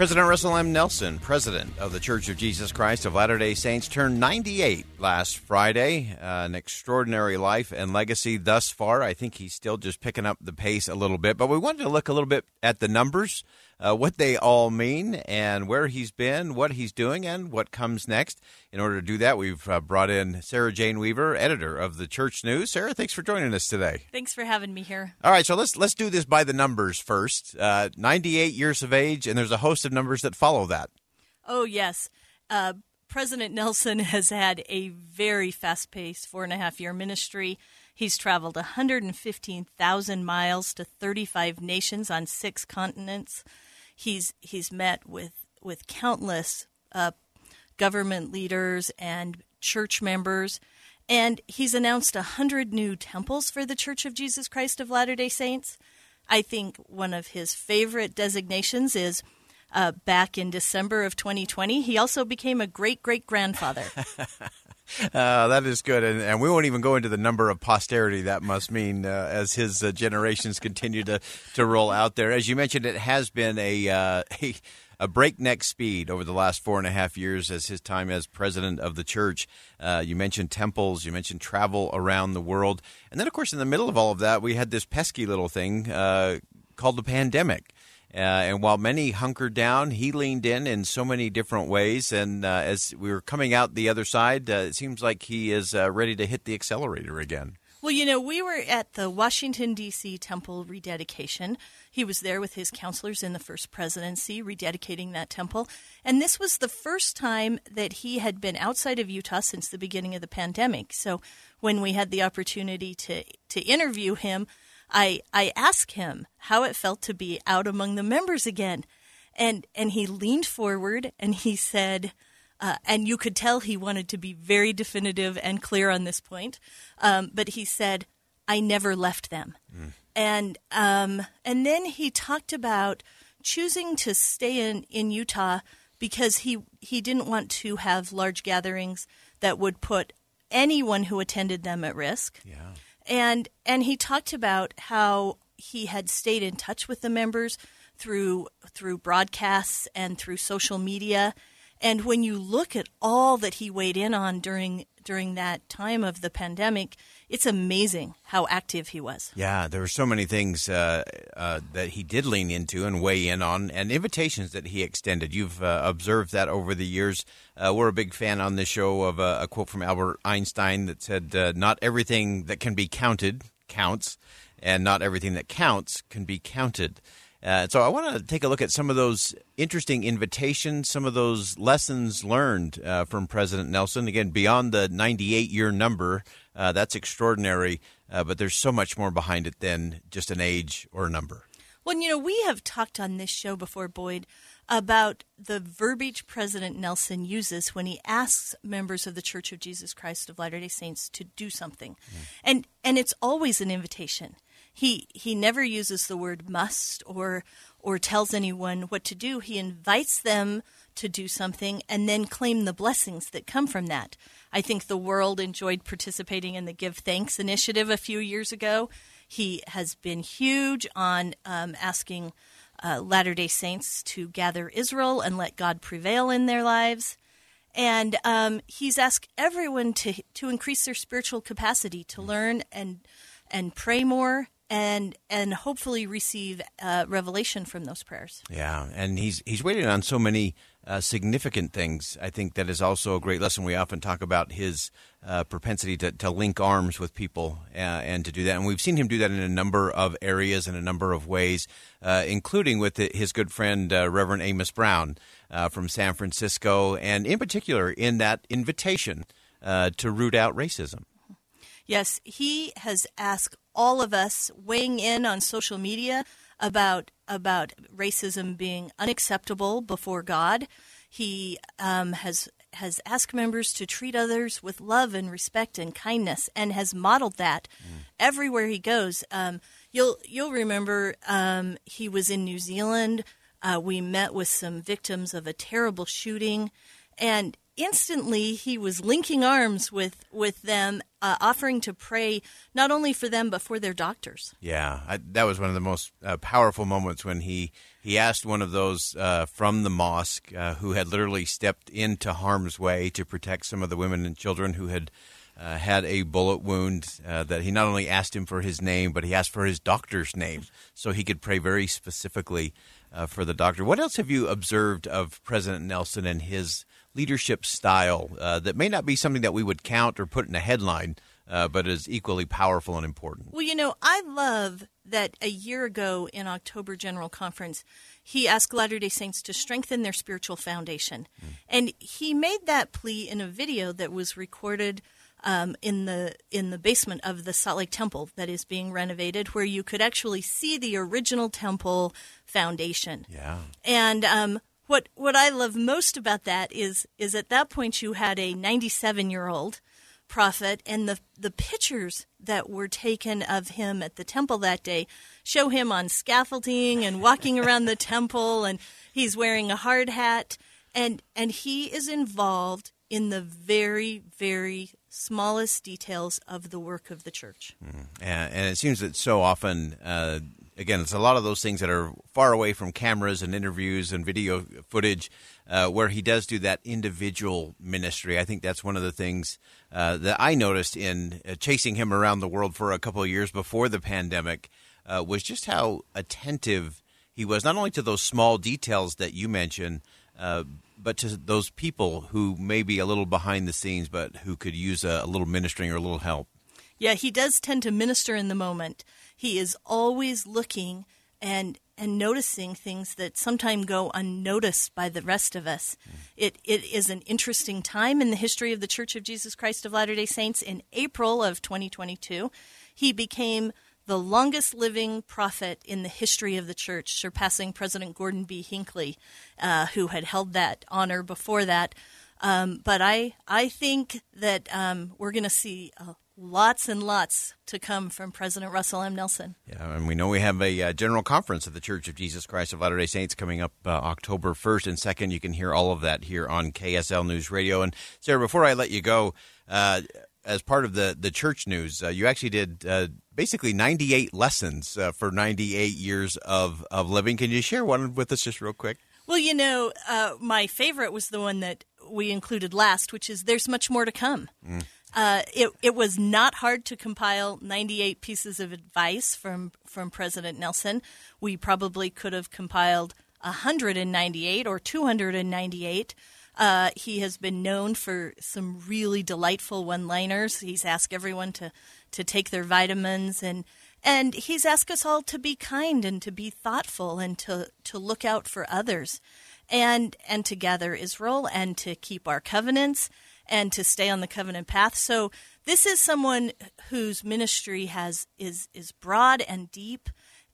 President Russell M. Nelson, president of the Church of Jesus Christ of Latter day Saints, turned 98 last Friday. Uh, an extraordinary life and legacy thus far. I think he's still just picking up the pace a little bit, but we wanted to look a little bit at the numbers, uh, what they all mean, and where he's been, what he's doing, and what comes next. In order to do that, we've uh, brought in Sarah Jane Weaver, editor of the Church News. Sarah, thanks for joining us today. Thanks for having me here. All right, so let's let's do this by the numbers first. Uh, 98 years of age, and there's a host of numbers that follow that. Oh, yes. Uh, President Nelson has had a very fast paced four and a half year ministry. He's traveled 115,000 miles to 35 nations on six continents. He's, he's met with, with countless uh, government leaders and church members. And he's announced a 100 new temples for the Church of Jesus Christ of Latter day Saints. I think one of his favorite designations is uh, back in December of 2020, he also became a great great grandfather. Uh, that is good, and, and we won't even go into the number of posterity that must mean uh, as his uh, generations continue to, to roll out there. As you mentioned, it has been a, uh, a a breakneck speed over the last four and a half years as his time as president of the church. Uh, you mentioned temples, you mentioned travel around the world, and then of course in the middle of all of that, we had this pesky little thing uh, called the pandemic. Uh, and while many hunkered down, he leaned in in so many different ways. And uh, as we were coming out the other side, uh, it seems like he is uh, ready to hit the accelerator again. well, you know, we were at the Washington, D.C. temple rededication. He was there with his counselors in the first presidency, rededicating that temple. And this was the first time that he had been outside of Utah since the beginning of the pandemic. So when we had the opportunity to, to interview him, I, I asked him how it felt to be out among the members again. And, and he leaned forward and he said, uh, and you could tell he wanted to be very definitive and clear on this point. Um, but he said, I never left them. And, um, and then he talked about choosing to stay in, in Utah because he, he didn't want to have large gatherings that would put anyone who attended them at risk Yeah. And and he talked about how he had stayed in touch with the members through through broadcasts and through social media. And when you look at all that he weighed in on during during that time of the pandemic it's amazing how active he was Yeah, there were so many things uh, uh, that he did lean into and weigh in on, and invitations that he extended. You've uh, observed that over the years. Uh, we're a big fan on this show of a, a quote from Albert Einstein that said, uh, "Not everything that can be counted counts, and not everything that counts can be counted." Uh, so I want to take a look at some of those interesting invitations, some of those lessons learned uh, from President Nelson. Again, beyond the 98-year number, uh, that's extraordinary. Uh, but there's so much more behind it than just an age or a number. Well, you know, we have talked on this show before, Boyd, about the verbiage President Nelson uses when he asks members of the Church of Jesus Christ of Latter-day Saints to do something, and and it's always an invitation. He he never uses the word must or or tells anyone what to do. He invites them to do something and then claim the blessings that come from that. I think the world enjoyed participating in the Give Thanks initiative a few years ago. He has been huge on um, asking uh, Latter day Saints to gather Israel and let God prevail in their lives. And um, he's asked everyone to, to increase their spiritual capacity to learn and, and pray more and, and hopefully receive uh, revelation from those prayers. Yeah, and he's he's waiting on so many uh, significant things. I think that is also a great lesson. We often talk about his uh, propensity to, to link arms with people uh, and to do that, and we've seen him do that in a number of areas in a number of ways, uh, including with his good friend uh, Reverend Amos Brown uh, from San Francisco, and in particular in that invitation uh, to root out racism. Yes, he has asked all of us weighing in on social media about about racism being unacceptable before God. He um, has has asked members to treat others with love and respect and kindness, and has modeled that everywhere he goes. Um, You'll you'll remember um, he was in New Zealand. Uh, we met with some victims of a terrible shooting, and instantly he was linking arms with with them, uh, offering to pray not only for them but for their doctors. Yeah, I, that was one of the most uh, powerful moments when he he asked one of those uh, from the mosque uh, who had literally stepped into harm's way to protect some of the women and children who had. Uh, had a bullet wound uh, that he not only asked him for his name, but he asked for his doctor's name so he could pray very specifically for the doctor. What else have you observed of President Nelson and his leadership style uh, that may not be something that we would count or put in a headline, uh, but is equally powerful and important? Well, you know, I love that a year ago in October General Conference, he asked Latter day Saints to strengthen their spiritual foundation. Mm. And he made that plea in a video that was recorded. Um, in the in the basement of the Salt Lake Temple that is being renovated, where you could actually see the original temple foundation. Yeah. And um, what what I love most about that is is at that point you had a 97 year old prophet, and the the pictures that were taken of him at the temple that day show him on scaffolding and walking around the temple, and he's wearing a hard hat, and and he is involved in the very very smallest details of the work of the church. Mm. And, and, it seems that so often uh, again, it's a lot of those things that are far away from cameras and interviews and video footage, uh, where he does do that individual ministry. I think that's one of the things uh, that I noticed in uh, chasing him around the world for a couple of years before the pandemic uh, was just how attentive he was, not only to those small details that you mentioned. Uh, but to those people who may be a little behind the scenes, but who could use a, a little ministering or a little help. Yeah, he does tend to minister in the moment. He is always looking and and noticing things that sometimes go unnoticed by the rest of us. Mm. It it is an interesting time in the history of the Church of Jesus Christ of Latter-day Saints. In April of 2022, he became the longest living prophet in the history of the church, surpassing President Gordon B. Hinckley, uh, who had held that honor before that. Um, but I, I think that um, we're going to see a lots and lots to come from President Russell M. Nelson. Yeah, and we know we have a uh, general conference of the Church of Jesus Christ of Latter day Saints coming up uh, October 1st and 2nd. You can hear all of that here on KSL News Radio. And Sarah, before I let you go, uh, as part of the, the church news, uh, you actually did uh, basically 98 lessons uh, for 98 years of, of living. Can you share one with us just real quick? Well, you know, my favorite was the one that we included last, which is There's Much More to Come. Mm. Uh, it, it was not hard to compile 98 pieces of advice from, from President Nelson. We probably could have compiled 198 or 298. Uh, he has been known for some really delightful one-liners. He's asked everyone to, to take their vitamins and and he's asked us all to be kind and to be thoughtful and to, to look out for others and and to gather Israel and to keep our covenants and to stay on the covenant path. So this is someone whose ministry has is is broad and deep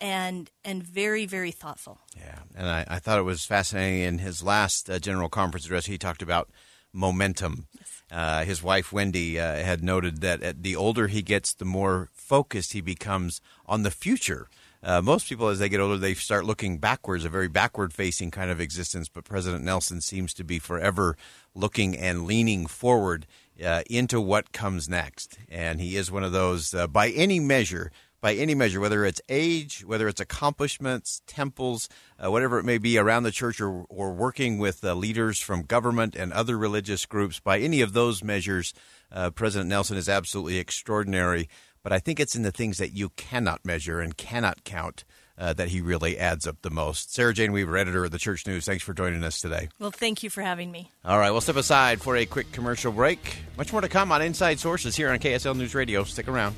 and and very very thoughtful. Yeah, and I, I thought it was fascinating. In his last uh, general conference address, he talked about momentum. Yes. Uh, his wife Wendy uh, had noted that the older he gets, the more focused he becomes on the future uh, most people, as they get older, they start looking backwards, a very backward facing kind of existence. But President Nelson seems to be forever looking and leaning forward uh, into what comes next. And he is one of those, uh, by any measure, by any measure, whether it's age, whether it's accomplishments, temples, uh, whatever it may be around the church, or, or working with uh, leaders from government and other religious groups, by any of those measures, uh, President Nelson is absolutely extraordinary. But I think it's in the things that you cannot measure and cannot count uh, that he really adds up the most. Sarah Jane Weaver, editor of the Church News, thanks for joining us today. Well, thank you for having me. All right, we'll step aside for a quick commercial break. Much more to come on Inside Sources here on KSL News Radio. Stick around.